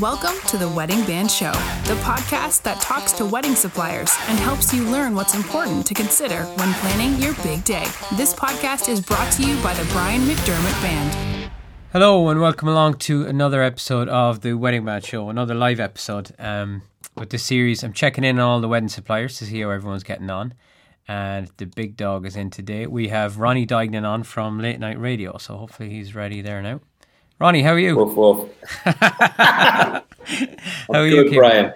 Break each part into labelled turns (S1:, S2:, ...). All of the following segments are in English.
S1: Welcome to the Wedding Band Show, the podcast that talks to wedding suppliers and helps you learn what's important to consider when planning your big day. This podcast is brought to you by the Brian McDermott Band.
S2: Hello and welcome along to another episode of the Wedding Band Show, another live episode. Um, with this series, I'm checking in on all the wedding suppliers to see how everyone's getting on. And the big dog is in today. We have Ronnie Duignan on from Late Nite Radio, so hopefully he's ready there now. Ronnie, how are you?
S3: Woof woof.
S2: how are you.
S3: Brian.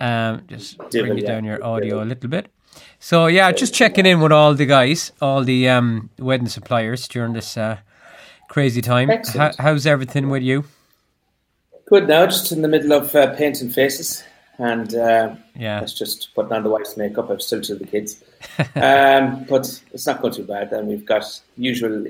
S2: Um, just
S3: Divil,
S2: bring you
S3: yeah.
S2: down your audio a little bit. So yeah, just checking in with all the guys, all the um, wedding suppliers during this uh, crazy time. How, how's everything with you?
S3: Good now, just in the middle of uh, painting faces. And uh,
S2: Yeah.
S3: that's just putting on the wife's makeup. I've still to the kids. um, but it's not going too bad. And we've got usual,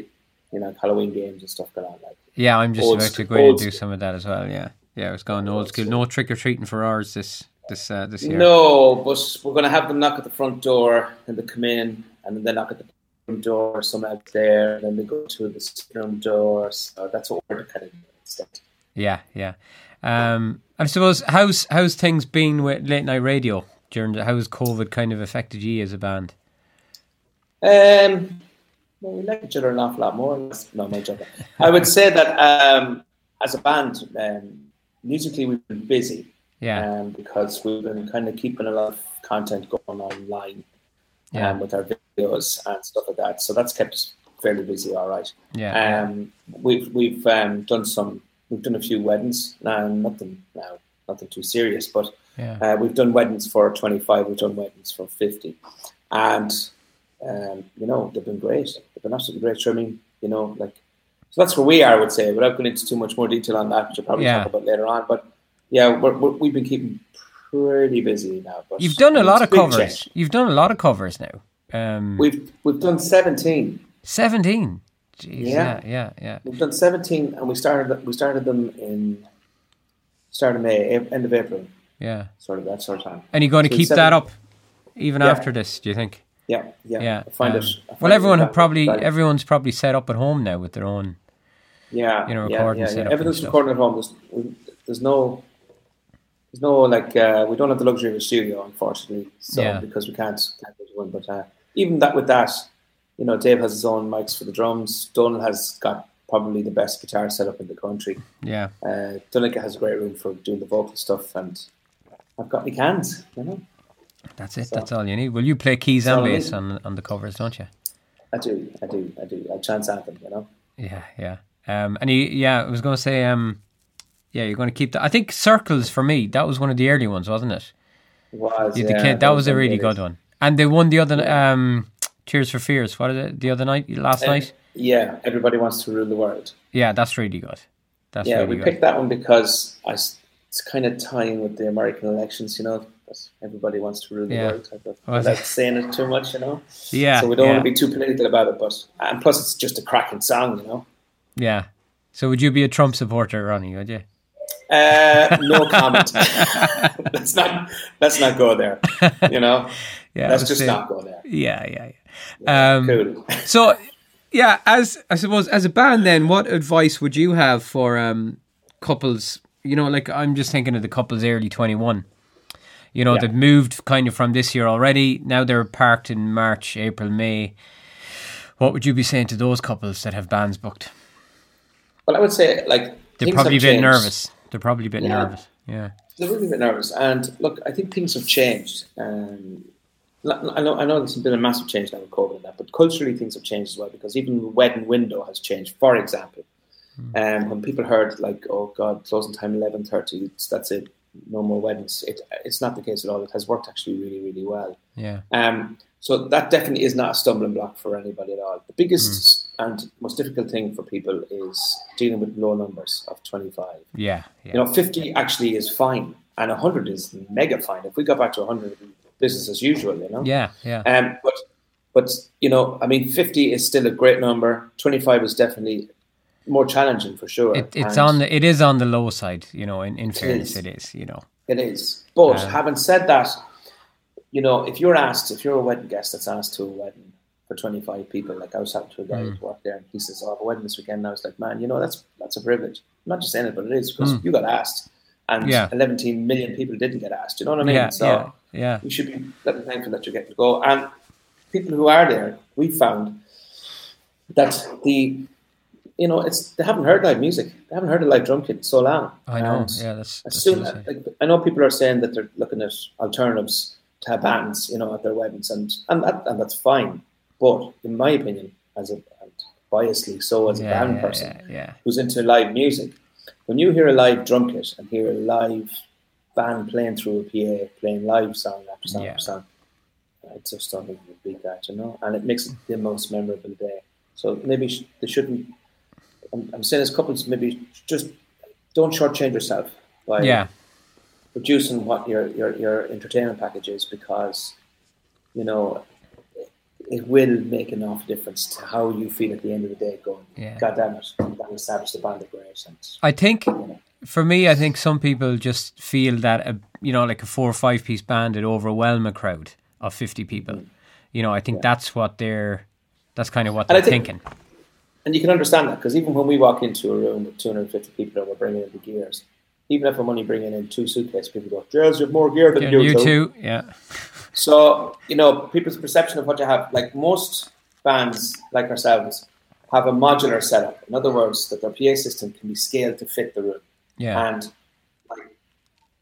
S3: you know, Halloween games and stuff going on. Like that.
S2: Yeah, I'm just about to go and do some of that as well. Yeah, yeah, I was going old school. No trick or treating for ours this this uh, this year.
S3: No, but we're going to have them knock at the front door and they come in and then they knock at the room door, some out there, and then they go to the sitting room door. So that's what we're kind of doing instead.
S2: Yeah, yeah. Um, I suppose how's how's things been with Late Nite Radio during the, how's COVID kind of affected you as a band?
S3: Um, well, we like each other an awful lot more. No, not joking. I would say that um, as a band, um, musically we've been busy
S2: Yeah,
S3: um, because we've been kind of keeping a lot of content going online
S2: Yeah.
S3: um, with our videos and stuff like that. So that's kept us fairly busy, all right.
S2: yeah,
S3: Um, we've we've um, done some. We've done a few weddings. Now, nothing now, nothing too serious, but
S2: yeah,
S3: uh, we've done weddings for 25, we've done weddings for 50. And, um, you know, they've been great. They've been absolutely great. So, I mean, you know, like, so that's where we are, I would say, without going into too much more detail on that, which I'll probably
S2: Yeah.
S3: talk about later on. But yeah, we're, we're, we've been keeping pretty busy now. But,
S2: You've done a lot of covers.
S3: change.
S2: You've done a lot of covers now. Um,
S3: We've, we've done 17.
S2: seventeen. Jeez, yeah,
S3: Yeah.
S2: yeah, yeah.
S3: We've done 17 and we started, we started them in start of May, end of April,
S2: yeah.
S3: sort of that sort of time.
S2: And you're going to
S3: So
S2: keep that up even
S3: Yeah.
S2: after this? Do you think?
S3: Yeah, yeah.
S2: Yeah.
S3: I find
S2: um,
S3: it. I find
S2: well, everyone probably
S3: that-
S2: everyone's probably set up at home now with their own.
S3: yeah,
S2: you know, recording
S3: yeah,
S2: setup
S3: yeah. Everything's recorded at home. There's, there's no, there's no like uh, we don't have the luxury of a studio, unfortunately. So
S2: Yeah.
S3: because we can't, can't one. But uh, even that with that, you know, Dave has his own mics for the drums. Donald has got probably the best guitar setup in the country.
S2: Yeah,
S3: Uh, Donica has a great room for doing the vocal stuff, and I've got my cans. You know,
S2: that's it.
S3: So-
S2: That's all you need. Well, you play keys and bass on on the covers, don't you?
S3: I do, I do, I do. I chance anthem. You know.
S2: Yeah, yeah. Um, and you, yeah, I was going to say, um, yeah, you're going to keep that. I think circles for me. That was one of the early ones, wasn't it?
S3: It was
S2: Yeah,
S3: yeah,
S2: kid. That was a really good one. And they won the other um, Tears for Fears. What is it? The other night, last
S3: Uh,
S2: night.
S3: Yeah, everybody wants to rule the world.
S2: Yeah, that's really good. That's
S3: yeah,
S2: really
S3: we
S2: good.
S3: picked that one because I, it's kind of tying with the American elections, you know. Because Everybody wants to rule the
S2: Yeah.
S3: world, type of,
S2: Well,
S3: without saying it too much, you know.
S2: Yeah,
S3: so we don't
S2: yeah,
S3: want to be too political about it, but and plus it's just a cracking song, you know.
S2: yeah. So would you be a Trump supporter, Ronnie? Would you?
S3: Uh, no comment. let's not let's not go there. You know,
S2: Yeah,
S3: let's just
S2: say-
S3: not go there.
S2: Yeah, yeah, yeah. Um,
S3: Cool.
S2: So, yeah, as I suppose as a band, then what advice would you have for um, couples? You know, like I'm just thinking of the couples early 21. You know,
S3: Yeah.
S2: they've moved kind of from this year already. Now they're parked in March, April, May. What would you be saying to those couples that have bands booked?
S3: Well, I would say like
S2: They're probably a bit
S3: changed.
S2: nervous. They're probably a bit
S3: Yeah.
S2: nervous. Yeah.
S3: They're really a bit nervous. And look, I think things have changed. Um, I know, I know there's been a massive change now with COVID and that, but culturally things have changed as well because even the wedding window has changed. For example, um, when people heard like, "Oh God, closing time eleven thirty, that's it, no more weddings," it, it's not the case at all. It has worked actually really, really well.
S2: Yeah.
S3: Um, so that definitely is not a stumbling block for anybody at all. The biggest and most difficult thing for people is dealing with low numbers of twenty five.
S2: Yeah. Yeah.
S3: You know, 50 actually is fine, and 100 is mega fine. If we go back to 100, business as usual, you know.
S2: yeah. Yeah.
S3: Um, but, but you know, I mean, 50 is still a great number. 25 is definitely more challenging for sure.
S2: It, it's
S3: And
S2: on the it is on the low side, you know. In, in
S3: It
S2: fairness,
S3: is.
S2: it is. You know.
S3: It is. But
S2: Um,
S3: having said that, you know, if you're asked, if you're a wedding guest that's asked to a wedding for 25 people, like I was talking to a guy
S2: Mm.
S3: at work there, and he says, "Oh, I have a wedding this weekend." And I was like, "Man, you know, that's that's a privilege." I'm not just saying it, but it is because
S2: Mm.
S3: you got asked, and
S2: Yeah.
S3: 11 million people didn't get asked. You know what I mean?
S2: Yeah,
S3: so
S2: yeah, yeah.
S3: you should be bloody thankful that you're getting to go. And people who are there, we found that the you know it's they haven't heard live music. They haven't heard a live drum kit in so long.
S2: I know.
S3: And
S2: Yeah, that's, that's
S3: soon, like, I know people are saying that they're looking at alternatives to have bands, you know, at their weddings, and and that and that's fine. But in my opinion, as a and biasly so as a
S2: yeah,
S3: band
S2: yeah,
S3: person
S2: yeah,
S3: who's into live music, when you hear a live drum kit and hear a live band playing through a PA, playing live song after song after song, uh, it's just don't think you beat that, you know, and it makes it the most memorable day. So maybe sh- they shouldn't. I'm, I'm saying as couples, maybe just don't shortchange yourself by
S2: Yeah,
S3: reducing what your, your, your entertainment package is because, you know, it will make an awful difference to how you feel at the end of the day going,
S2: Yeah.
S3: God damn it, that established the band of
S2: I think
S3: you know,
S2: for me, I think some people just feel that a you know like a four or five piece band would overwhelm a crowd of fifty people. Mm. You know, I think that's what they're that's kind of what
S3: And
S2: they're
S3: think-
S2: thinking.
S3: And you can understand that because even when we walk into a room with 250 people and we're bringing in the gears, even if I'm only bringing in two suitcases, people go, Jez, you have more gear than you,
S2: you
S3: do."
S2: too, yeah,
S3: So, you know, people's perception of what you have, like most bands like ourselves, have a modular setup. In other words, that their PA system can be scaled to fit the room.
S2: yeah,
S3: And like,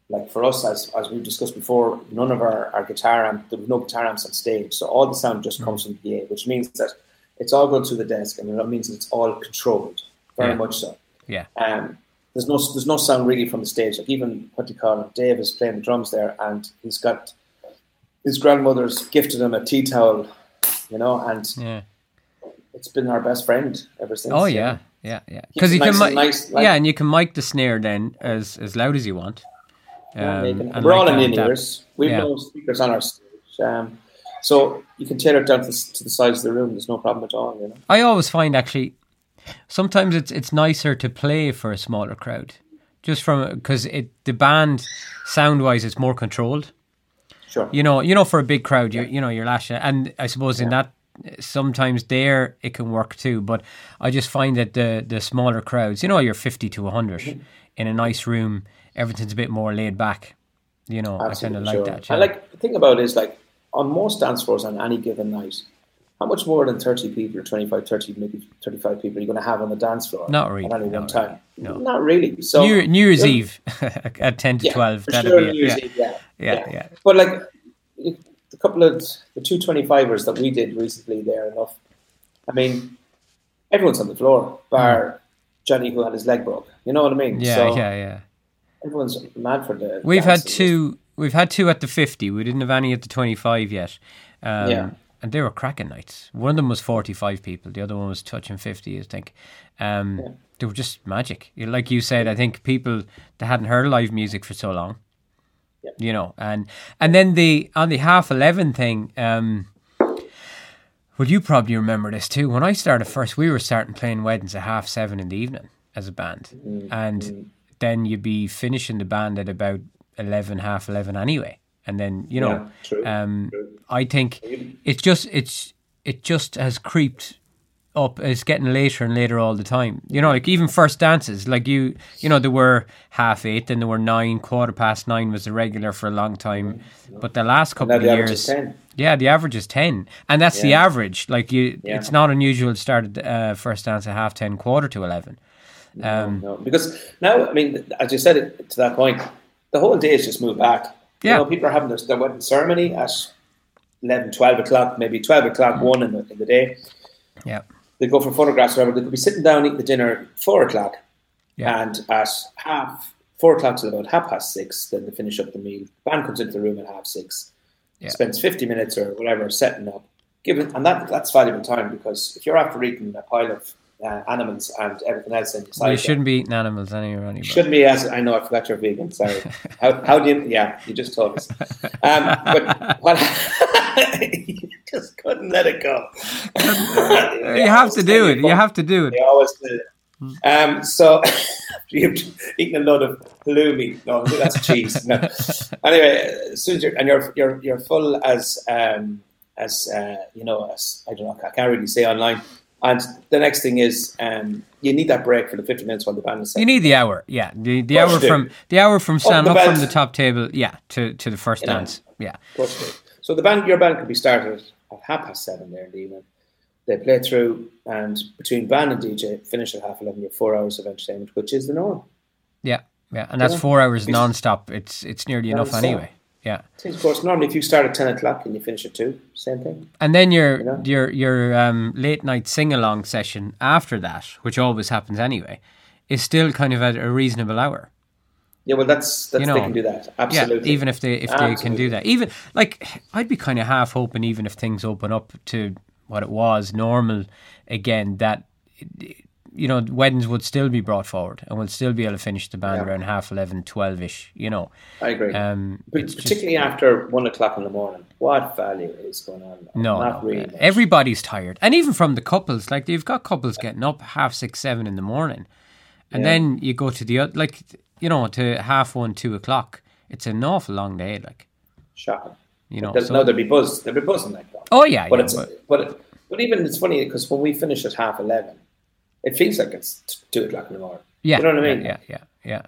S3: like for us, as, as we've discussed before, none of our, our guitar amp, there was no guitar amps on stage. So all the sound just comes mm. from the PA, which means that it's all going through the desk and that means it's all controlled, very
S2: Yeah.
S3: much so.
S2: yeah,
S3: Um, there's no there's no sound really from the stage. Like even what do you call it? Dave is playing the drums there, and he's got his grandmother's gifted him a tea towel, you know, and
S2: yeah.
S3: it's been our best friend ever since.
S2: Oh yeah, yeah, yeah. Because you can,
S3: nice and
S2: mi-
S3: nice, like-
S2: yeah, and you can mic the snare then as as loud as you want. Um,
S3: can-
S2: and
S3: we're
S2: like
S3: all in ears. We have
S2: yeah.
S3: no speakers on our stage, um, so you can tailor it down to, the- to the size of the room. There's no problem at all. You know.
S2: I always find actually sometimes it's it's nicer to play for a smaller crowd, just from because it the band sound wise it's more controlled.
S3: Sure.
S2: You know, you know, for a big crowd, you you know, you're lashing, and I suppose in that sometimes there it can work too. But I just find that the the smaller crowds, you know, you're fifty to hundred
S3: Mm-hmm.
S2: in a nice room, everything's a bit more laid back. You know, I kind of like
S3: sure.
S2: that. Yeah.
S3: like the thing about it is like on most dance floors on any given night, how much more than 30 people or 25, 30, maybe 35 people are you going to have on the dance floor
S2: Not really,
S3: at any one
S2: not
S3: time?
S2: really, no.
S3: Not really. So
S2: New, New Year's
S3: yeah,
S2: Eve at ten to
S3: yeah,
S2: twelve.
S3: for
S2: That'd
S3: sure,
S2: be it.
S3: Year's
S2: yeah.
S3: Eve, yeah,
S2: Yeah, yeah.
S3: But like a couple of the two 25ers that we did recently there enough. I mean, everyone's on the floor, bar mm. Johnny who had his leg broke. You know what I mean?
S2: Yeah,
S3: so
S2: yeah, yeah.
S3: Everyone's mad for the.
S2: We've had two. We've had two at the fifty. We didn't have any at the twenty-five yet. Um,
S3: Yeah.
S2: And they were cracking nights. One of them was forty-five people. The other one was touching fifty. I think. Um, They were just magic. Like you said, I think people that hadn't heard live music for so long.
S3: Yeah.
S2: You know, and and then the on the half eleven thing. Um, well, you probably remember this too. When I started first, we were starting playing weddings at half seven in the evening as a band,
S3: Mm-hmm.
S2: and then you'd be finishing the band at about eleven, half eleven anyway. And then you know,
S3: Yeah, true,
S2: um,
S3: true.
S2: I think it's just it's it just has creeped up. It's getting later and later all the time. You know, like even first dances, like you, you know, there were half eight, then there were nine, quarter past nine was the regular for a long time. But the last couple of
S3: the
S2: years, yeah, the average is ten, and that's the average. Like you,
S3: Yeah.
S2: it's not unusual to start uh, first dance at half ten, quarter to eleven. Um,
S3: No, because now, I mean, as you said it to that point, the whole day has just moved back.
S2: Yeah.
S3: You know, people are having their, their wedding ceremony at 11, 12 o'clock, maybe 12 o'clock, 1 in the, in the day.
S2: yeah,
S3: They go for photographs or whatever. They could be sitting down eating the dinner at 4 o'clock.
S2: Yeah.
S3: And at half, 4 o'clock till about half past 6, then they finish up the meal. Band comes into the room at half 6,
S2: Yeah.
S3: spends 50 minutes or whatever setting up. Give it, and that that's valuable time because if you're after eating a pile of uh, animals and everything else inside,
S2: well, you shouldn't be eating animals anyway. anyway.
S3: Shouldn't be as I know. I forgot you're vegan. Sorry. How, how do you? Yeah, you just told us. Um, but what? you just couldn't let it go.
S2: You have to do it. You have to do it.
S3: Always do. Um, so you've eaten a lot of halloumi. No, that's cheese. No. Anyway, as soon as you're and you're you're you're full as um, as uh, you know as I don't know I can't really say online And the next thing is um, you need that break for the 50 minutes while the band is set.
S2: You need the hour, yeah. The the
S3: course
S2: hour
S3: do.
S2: from the hour from stand
S3: the
S2: up from the top table, yeah, to to the first
S3: know.
S2: dance, yeah.
S3: It is. So the band, your band could be started at half past seven there in the evening. They play through, and between band and DJ, finish at half eleven. You have four hours of entertainment, which is the norm.
S2: Yeah, yeah, and that's
S3: Yeah.
S2: four hours
S3: It's-
S2: non-stop. It's it's nearly enough anyway. Yeah,
S3: So of course, normally if you start at ten o'clock and you finish at two, same thing.
S2: and then your
S3: You know?
S2: your your um, late night sing along session after that, which always happens anyway, is still kind of at a reasonable hour.
S3: Yeah, well, that's that's
S2: You know,
S3: they can do that. Absolutely.
S2: Yeah, even if they if they can do that, even like I'd be kind of half hoping, even if things open up to what it was normal again, that you know weddings would still be brought forward and we'll still be able to finish the band
S3: Yeah.
S2: around half 11, 12 ish. You know,
S3: I agree.
S2: um,
S3: But
S2: it's just
S3: particularly after one o'clock in the morning, what value is going on?
S2: no,
S3: not
S2: no,
S3: really.
S2: everybody's tired, and even from the couples, like you've got couples getting up half six, seven in the morning, and
S3: Yeah.
S2: then you go to the oth- like you know to half one, two o'clock. It's an awful long day, like
S3: shocking.
S2: you know. So-
S3: no, there'll be buzz. There'll be buzzing like that.
S2: oh yeah,
S3: but
S2: yeah,
S3: it's
S2: but-
S3: but but even it's funny because when we finish at half eleven, it feels like it's two o'clock in the morning.
S2: Yeah,
S3: you know what I mean.
S2: Yeah, yeah, yeah.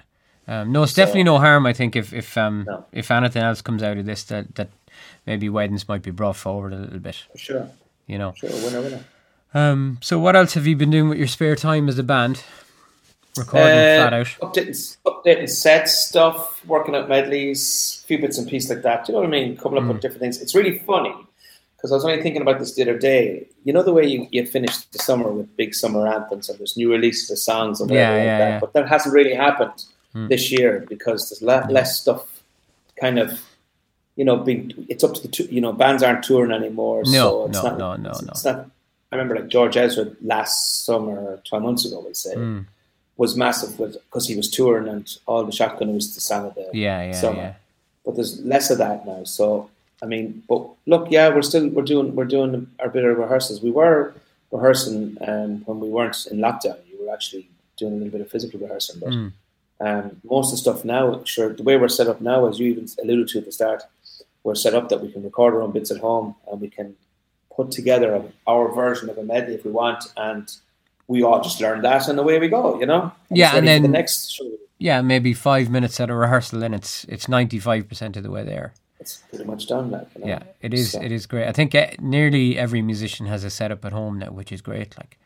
S2: yeah. Um, no, it's definitely no harm. I think if if um
S3: No.
S2: if anything else comes out of this, that that maybe weddings might be brought forward a little bit.
S3: For sure,
S2: You know.
S3: sure, winner, winner.
S2: Um. So what else have you been doing with your spare time as a band? Recording
S3: Uh,
S2: flat out.
S3: Updating, updating sets, stuff, working out medleys, a few bits and pieces like that. Do you know what I mean? Coming up
S2: Mm.
S3: with different things. It's really funny because I was only thinking about this the other day. You know the way you, you finish the summer with big summer anthems and there's new releases of songs and whatever
S2: Yeah,
S3: like that.
S2: yeah.
S3: But that hasn't really happened
S2: Mm.
S3: this year because there's le- less stuff kind of you know, being it's up to the you know bands aren't touring anymore.
S2: No,
S3: so it's
S2: no,
S3: not,
S2: no, no,
S3: it's,
S2: no.
S3: It's not. I remember like George Ezra last summer, twelve months ago, we'll say,
S2: Mm.
S3: was massive because he was touring and all the shotgun was the song of the
S2: Yeah, yeah,
S3: summer.
S2: yeah.
S3: But there's less of that now. So I mean, but look, yeah, we're still we're doing we're doing our bit of rehearsals. We were rehearsing um, when we weren't in lockdown. You were actually doing a little bit of physical rehearsing, but.
S2: Mm.
S3: Um, most of the stuff now, sure, the way we're set up now, as you even alluded to at the start, we're set up that we can record our own bits at home and we can put together a, our version of a medley if we want, and we all just learn that and away we go, you know.
S2: Yeah, and then-
S3: the next show,
S2: Yeah, maybe five minutes at a rehearsal, and it's it's ninety five percent of the way there.
S3: It's pretty much done. Like, you know?
S2: Yeah, it is.
S3: So-
S2: It is great. I think eh, nearly every musician has a setup at home now, which is great. Like,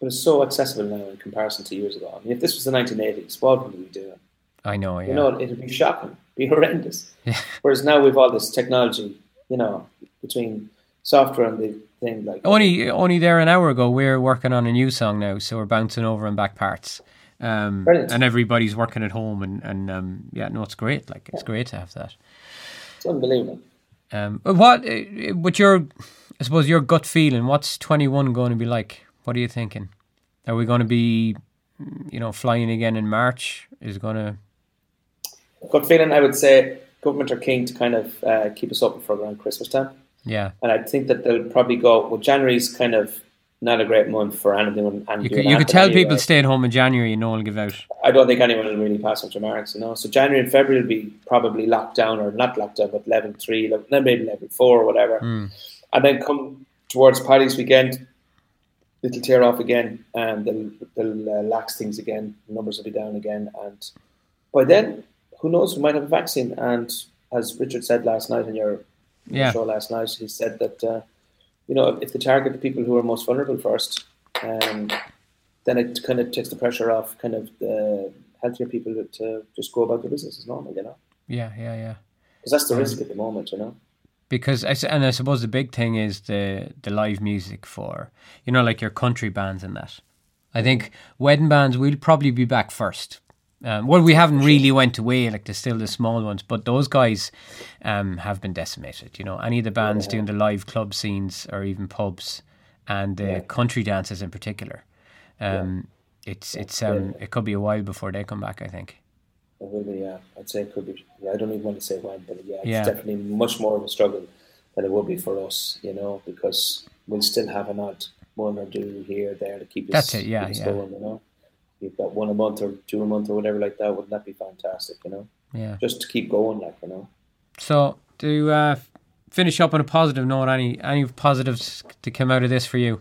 S3: but it's so accessible now in comparison to years ago. I mean, if this was the 1980s, what would we be doing?
S2: I know. Yeah.
S3: You know, it'd be shocking, be horrendous.
S2: Yeah.
S3: Whereas now we've all this technology, you know, between software and the thing like
S2: Only only there an hour ago, we are working on a new song now, so we're bouncing over and back parts. Um, and everybody's working at home, and and um, yeah, no, it's great. Like it's great to have that.
S3: It's unbelievable.
S2: Um, what, uh, with your, I suppose your gut feeling, what's twenty one going to be like? What are you thinking? Are we going to be, you know, flying again in March? Is it going to?
S3: Gut feeling, I would say government are keen to kind of uh, keep us open for around Christmas time.
S2: Yeah,
S3: And I think that they'll probably go, well, January's kind of not a great month for anything. And
S2: you could you could tell people stay at home in January and no one will give out.
S3: I don't think anyone will really pass much remarks, you know. So January and February will be probably locked down or not locked down, but level three, level, then maybe level four or whatever.
S2: Mm.
S3: And then come towards Paddy's weekend, it'll tear off again and they'll, they'll uh, lax things again. Numbers will be down again. And by then, who knows, we might have a vaccine. And as Richard said last night in your
S2: Yeah.
S3: show last night, he said that, uh, you know, if, they target the people who are most vulnerable first, um, then it kind of takes the pressure off kind of the healthier people to just go about their business as normal, you know?
S2: Yeah, yeah, yeah.
S3: Because that's the risk at the moment, you know?
S2: because I, and I suppose the big thing is the the live music for you know like your country bands and that. I think wedding bands will probably be back first. Um, well, we haven't really went away like there's still the small ones, but those guys um, have been decimated. You know, any of the bands doing the live club scenes or even pubs and the country dances in particular. Um, It's it's um it could be a while before they come back. I think.
S3: It will be, yeah. I'd say it could be. Yeah, I don't even want to say when, but yeah, it's
S2: Yeah.
S3: definitely much more of a struggle than it would be for us, you know, because we'll still have an odd one or two here there to keep us,
S2: That's it, yeah, yeah.
S3: going, you know. You've got one a month or two a month or whatever like that. Wouldn't that be fantastic, you know?
S2: Yeah.
S3: Just to keep going, like, you know.
S2: So to uh, finish up on a positive note, any any positives to come out of this for you?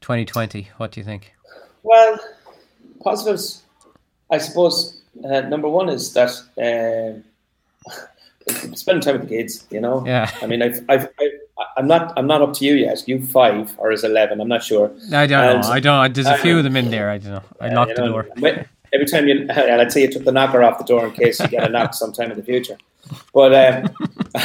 S2: 2020? What do you think?
S3: Well, positives, I suppose. Uh, number one is that uh, spending time with the kids. You know.
S2: Yeah.
S3: I mean, I've, I've, I've I'm not. I'm not up to you yet. You five or is eleven? I'm not sure.
S2: I don't
S3: And-
S2: know. I don't. There's a few of them in there. I don't know. I locked
S3: you
S2: the door.
S3: Every time you, and I'd say you took the knocker off the door in case you get a knock sometime in the future. But um,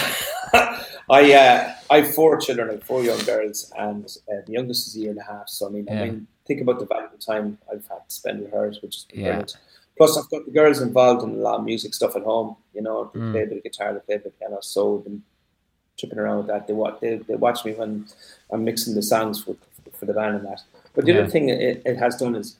S3: I, uh, I have four children, I have four young girls, and uh, the youngest is a year and a half. So I mean,
S2: Yeah.
S3: I mean, think about the valuable time I've had to spend with hers, which is
S2: Yeah.
S3: brilliant. Plus, I've got the girls involved in a lot of music stuff at home. You know, they
S2: Mm.
S3: play a bit of guitar, they play a bit of piano, so tripping around with that. They watch, they, they watch me when I'm mixing the songs for, for the band and that. But the
S2: Yeah.
S3: other thing it, it has done is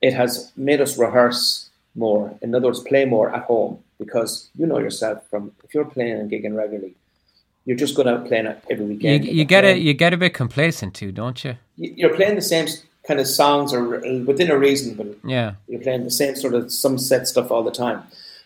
S3: it has made us rehearse more. In other words, play more at home because you know yourself from if you're playing and gigging regularly, you're just going out playing it every weekend.
S2: you get a you get a bit complacent too, don't you?
S3: You- You're playing the same kind of songs or within a reason, but
S2: Yeah.
S3: you're playing the same sort of some set stuff all the time.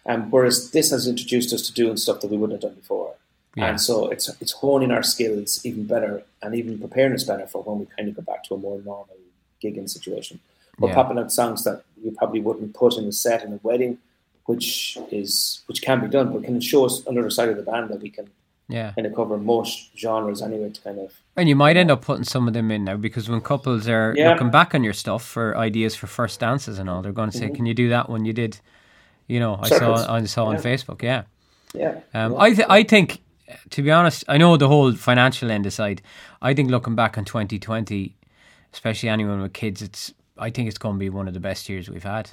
S3: Um, whereas this has introduced us to doing stuff that we wouldn't have done before.
S2: Yeah.
S3: And so it's it's honing our skills even better and even preparing us better for when we kind of go back to a more normal gigging situation. We're
S2: Yeah.
S3: popping out songs that you probably wouldn't put in a set in a wedding, which is which can be done, but can show us another side of the band that we can
S2: Yeah.
S3: kind of cover most genres anyway to kind of
S2: And you might end up putting some of them in now because when couples are
S3: Yeah.
S2: looking back on your stuff for ideas for first dances and all, they're going to say, "Can you do that one you did?" You know, I
S3: Mm-hmm.
S2: Saw I saw on. Facebook. Yeah.
S3: yeah.
S2: Um. I th- I think, to be honest, I know the whole financial end aside. I think looking back on 2020, especially anyone with kids, it's I think it's going to be one of the best years we've had.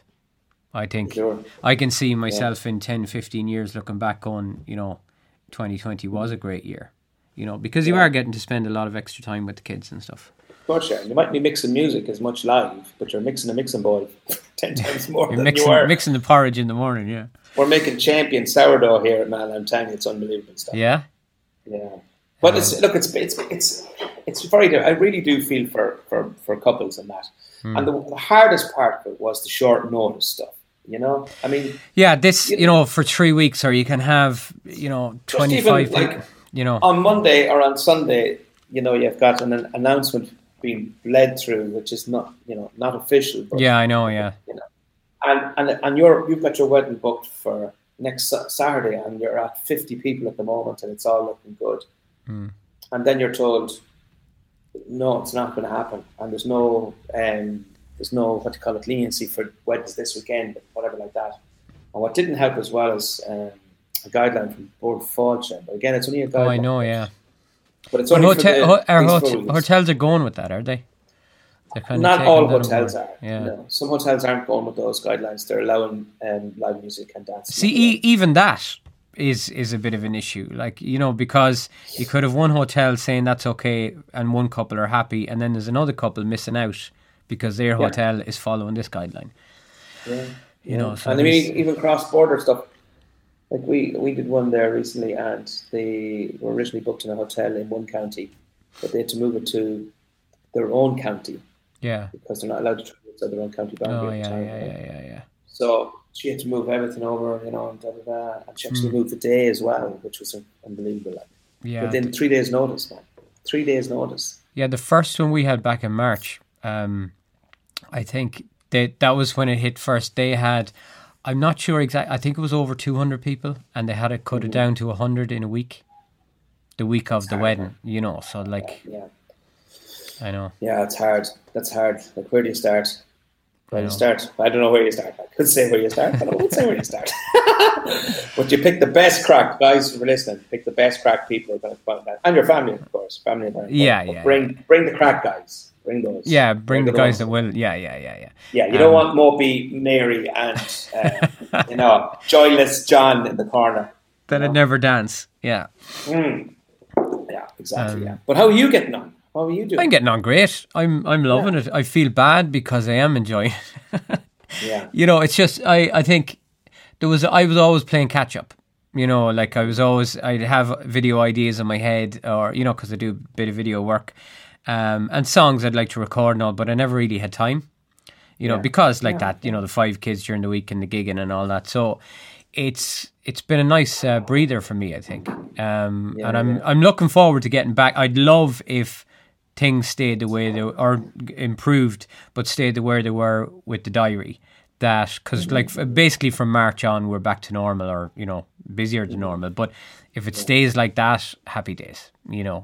S2: I think
S3: Sure.
S2: I can see myself in 10, 15 years looking back on, you know, 2020 was a great year. You know, because you are getting to spend a lot of extra time with the kids and stuff.
S3: Of course, yeah. You might be mixing music as much live, but you're mixing a mixing bowl ten times more
S2: You're
S3: than
S2: mixing
S3: you are.
S2: mixing the porridge in the morning, yeah.
S3: We're making champion sourdough here, man. I'm telling you, it's unbelievable stuff.
S2: Yeah.
S3: Yeah. But it's look, it's it's it's it's very. I really do feel for for for couples and that.
S2: Hmm.
S3: And the, the hardest part of it was the short notice stuff. You know, I mean,
S2: Yeah, this,
S3: You
S2: you know, for 3 weeks or you can have, you know, 25
S3: like,
S2: you know.
S3: on Monday or on Sunday, you know, you've got an announcement being led through, which is not, you know, not official. But,
S2: yeah, I know, yeah.
S3: And and and you're you've got your wedding booked for next Saturday, and you're at fifty people at the moment, and it's all looking good.
S2: Hmm.
S3: And then you're told, no, it's not going to happen, and there's no um, there's no what you call it leniency for weddings this weekend, whatever like that. And what didn't help as well is um, a guideline from Bord Fáilte, but again, it's only a guideline.
S2: Oh, I know, yeah.
S3: But it's only
S2: hotel,
S3: for
S2: ho- hotels are going with that, are they?
S3: Not all hotels are.
S2: Yeah.
S3: No. Some hotels aren't going with those guidelines. They're allowing um, live music and dance.
S2: See, e- even that is is a bit of an issue. Like you know, because you could have one hotel saying that's okay, and one couple are happy, and then there's another couple missing out because their hotel is following this guideline.
S3: Yeah.
S2: You know, so
S3: and I mean, even cross border stuff. Like we we did one there recently, and they were originally booked in a hotel in one county, but they had to move it to their own county
S2: yeah.
S3: because they're not allowed to travel outside their own county boundary.
S2: Oh yeah,
S3: time,
S2: yeah,
S3: right?
S2: yeah, yeah, yeah.
S3: So she had to move everything over, you know, and da da da. And she actually hmm. moved the day as well, which was uh, unbelievable. Like
S2: Yeah,
S3: within three days' notice, man. Three days' notice.
S2: Yeah, the first one we had back in March, um, I think that that was when it hit first. They had, I'm not sure exactly. I think it was over 200 people, and they had it cut it mm-hmm. down to 100 in a week. The week of the
S3: hard,
S2: wedding, you know. So like,
S3: Yeah.
S2: I know.
S3: Yeah, it's hard. That's hard. Like, where do you start? Where do you start? I don't know where you start. I could say where you start, but I won't say where you start. but you pick the best crack, guys. Who are listening, pick the best crack people are going to fun that, and your family, of course. Family, and.
S2: Yeah,
S3: But
S2: yeah,
S3: Bring, bring the crack guys. Bring those.
S2: Yeah, bring the
S3: They're
S2: guys that will. Yeah, yeah, yeah, yeah.
S3: Yeah, you don't
S2: Um,
S3: want Moby, Mary, and uh, you know, joyless John in the corner.
S2: That
S3: No.
S2: would never dance. Yeah,
S3: Mm. Yeah, exactly.
S2: Um,
S3: yeah. But how are you getting on? How are you doing?
S2: I'm getting on great. I'm I'm loving it. I feel bad because I am enjoying. it.
S3: yeah.
S2: you know, it's just I I think there was I was always playing catch up. You know, like I was always I'd have video ideas in my head, or you know, because I do a bit of video work, um, and songs I'd like to record and all, but I never really had time. You know,
S3: Yeah.
S2: because like that, you know, the five kids during the week and the gigging and all that. So it's it's been a nice uh, breather for me, I think. Um,
S3: Yeah,
S2: and I'm
S3: yeah.
S2: I'm looking forward to getting back. I'd love if things stayed the way they or improved, but stayed the way they were with the diary. That because like basically from March on we're back to normal or you know busier than normal. But if it stays like that, happy days. You know,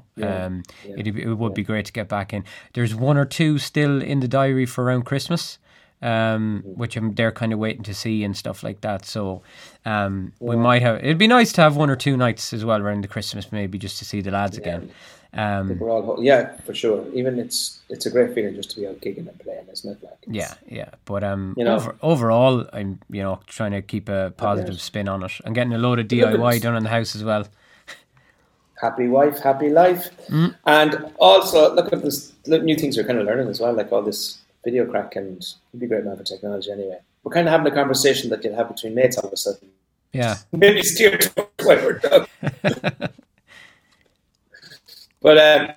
S2: um, It, it would be great to get back in. There's one or two still in the diary for around Christmas. Um, which I'm they're kind of waiting to see and stuff like that. So, um, we might have. It'd be nice to have one or two nights as well around the Christmas, maybe just to see the lads again. Um,
S3: all yeah, for sure. Even it's it's a great feeling just to be out gigging and playing, isn't it? Like
S2: Yeah, yeah. But um,
S3: You know-
S2: over, overall, I'm you know trying to keep a positive spin on it. I'm getting a load of DIY done in the house as well.
S3: happy wife, happy life,
S2: Mm.
S3: and also look at this look, new things we're kind of learning as well, like all this video crack, and you'd be great man for technology anyway. We're kind of having a conversation that you'd have between mates all of a sudden.
S2: Yeah,
S3: Maybe steer towards where we're done. but um,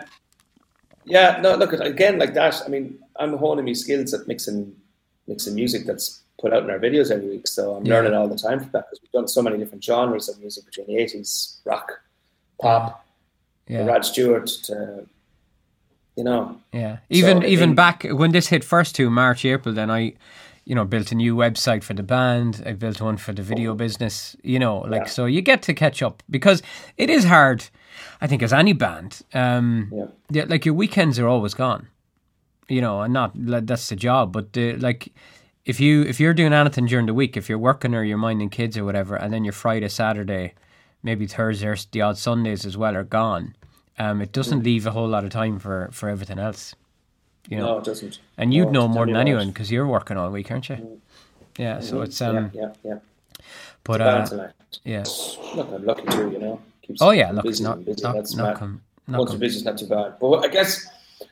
S3: yeah, no, look again like that. I mean, I'm honing my skills at mixing mixing music that's put out in our videos every week. So I'm
S2: Yeah.
S3: learning all the time from that because we've done so many different genres of music between the 80s, rock, pop,
S2: yeah,
S3: Rod Stewart to you know
S2: yeah. Even
S3: I
S2: even
S3: think-
S2: back when this hit first to March April, then I, you know, built a new website for the band. I built one for the video business. You know, like
S3: Oh. Yeah.
S2: so you get to catch up because it is hard. I think as any band, um,
S3: yeah
S2: yeah, like your weekends are always gone. You know, and not like, that's the job, but the, like if you if you're doing anything during the week, if you're working or you're minding kids or whatever, and then your Friday, Saturday, maybe Thursday, or the odd Sundays as well are gone, um, it
S3: Mm.
S2: doesn't leave a whole lot of time for for everything else. You know,
S3: no it doesn't
S2: and you'd
S3: No,
S2: know more than anyone because you're working all week, aren't you? Yeah, so it's um,
S3: yeah yeah yeah
S2: but
S3: it's
S2: uh, yeah.
S3: look I'm lucky too you know Keeps
S2: Oh yeah, look,
S3: busy
S2: not
S3: busy,
S2: not
S3: that's
S2: not come, not
S3: Once busy, not too bad. But I guess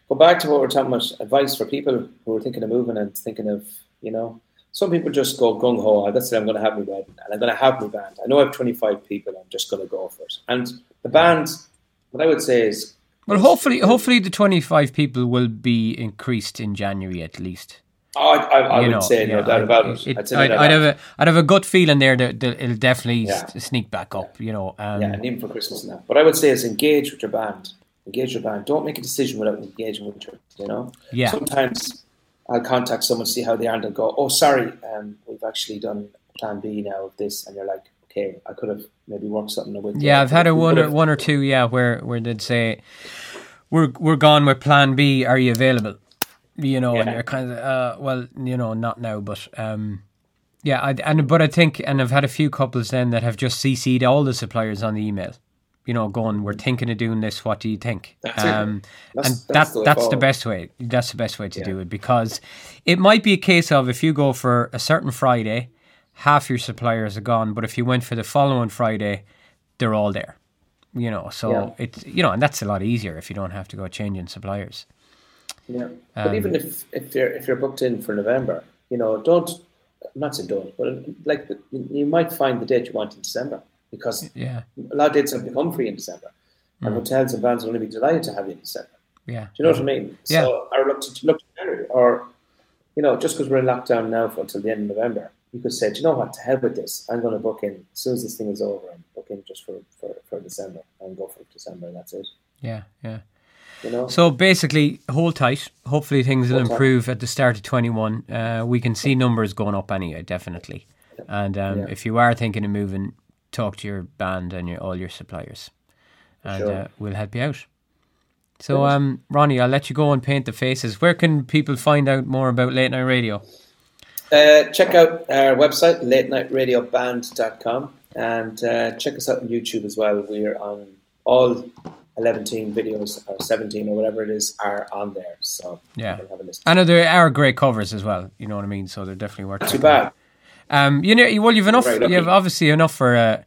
S3: go back to what we're talking about. Advice for people who are thinking of moving and thinking of, you know, some people just go gung ho. I that's it. I'm going to have my wedding and I'm going to have my band. I know I have 25 people. I'm just going to go for it. And the band, what I would say is,
S2: Well, hopefully, hopefully the twenty five people will be increased in January at least.
S3: oh, I, I, I would
S2: know,
S3: say no
S2: yeah,
S3: doubt about it.
S2: it-
S3: I'd,
S2: I'd, I'd have a, I'd have a gut feeling there that, that it'll definitely
S3: Yeah.
S2: sneak back up. You know, um,
S3: Yeah, and even for Christmas now. What I would say is engage with your band. Engage your band. Don't make a decision without engaging with your, you know.
S2: Yeah.
S3: Sometimes I'll contact someone, see how they are, and they'll go, "Oh, sorry, um, we've actually done Plan B now of this," and you're like, "Okay, I could have maybe worked something with."
S2: yeah. I've had a one or one or two. Yeah, where where they'd say, "We're we're gone with Plan B. Are you available?" You know, and
S3: Yeah.
S2: you're kind of uh, well, you know, not now, but um, yeah. I, and but I think, and I've had a few couples then that have just CC'd all the suppliers on the email. You know, going, we're thinking of doing this. What do you think?
S3: That's
S2: um,
S3: That's-
S2: and
S3: that's
S2: that that's the best way. That's the best way to
S3: Yeah.
S2: do it because it might be a case of if you go for a certain Friday, half your suppliers are gone, but if you went for the following Friday, they're all there. You know, so
S3: Yeah.
S2: it's you know, and that's a lot easier if you don't have to go changing suppliers.
S3: Yeah,
S2: Um,
S3: but even if if you're if you're booked in for November, you know, don't not say don't, but like you you might find the date you want in December because
S2: Yeah,
S3: a lot of dates have become free in December, and
S2: Mm.
S3: hotels and bands will only be delighted to have you in December.
S2: yeah,
S3: Do you know what I mean?
S2: Yeah.
S3: So, or look to look to January, or you know, just because we're in lockdown now for until the end of November, you could say, do you know what? To hell with this. I'm going to book in as soon as this thing is over, and book in just for for, for December and go for December. and That's it.
S2: yeah, yeah.
S3: You know.
S2: So basically, hold tight. Hopefully, things will
S3: Hold tight.
S2: improve at the start of 21. Uh, we can see numbers going up anyway, definitely. And um,
S3: Yeah.
S2: if you are thinking of moving, talk to your band and your, all your suppliers, and
S3: Sure.
S2: uh, we'll help you out. So, um, Ronnie, I'll let you go and paint the faces. Where can people find out more about Late Nite Radio?
S3: Uh, check out our website, latenightRadioBand.com, and uh, check us out on YouTube as well. We're on all 11 videos, or 17, or whatever it is, are on there. So
S2: Yeah.
S3: you can have a listen.
S2: I know there are great covers as well. You know what I mean. So they're definitely worth.
S3: Too
S2: out.
S3: bad.
S2: Um, you know, well, you've enough. You have obviously enough for a,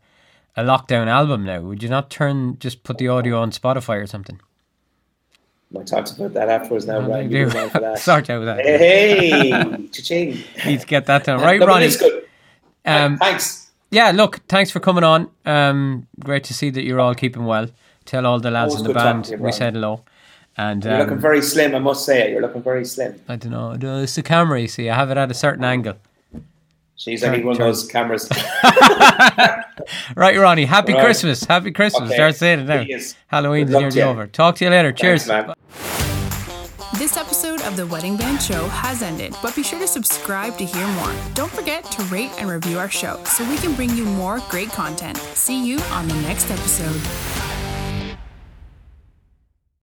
S2: a lockdown album now. Would you not turn just put the audio on Spotify or something?
S3: Might talk about that afterwards now, Brian. You mind for that.
S2: Sort out that.
S3: Hey, cha-ching.
S2: Need to get that done, right,
S3: No,
S2: Ronnie?
S3: It's good.
S2: Um,
S3: Thanks.
S2: yeah, look, thanks for coming on. Um, great to see that you're all keeping well. Tell all the lads
S3: Always
S2: in the band
S3: you,
S2: we said hello. And
S3: You're looking
S2: um,
S3: very slim, I must say it. You're looking very slim.
S2: I don't know, it's the camera. You see, I have it at a certain angle.
S3: She's I need one of those cameras.
S2: Right, Ronnie. Happy
S3: Right.
S2: Christmas. Happy Christmas.
S3: Okay.
S2: Start saying it now.
S3: Yes.
S2: Halloween's
S3: Good luck
S2: nearly over. Talk to you later. Cheers.
S3: Thanks, man.
S1: This episode of the Wedding Band Show has ended, but be sure to subscribe to hear more. Don't forget to rate and review our show so we can bring you more great content. See you on the next episode.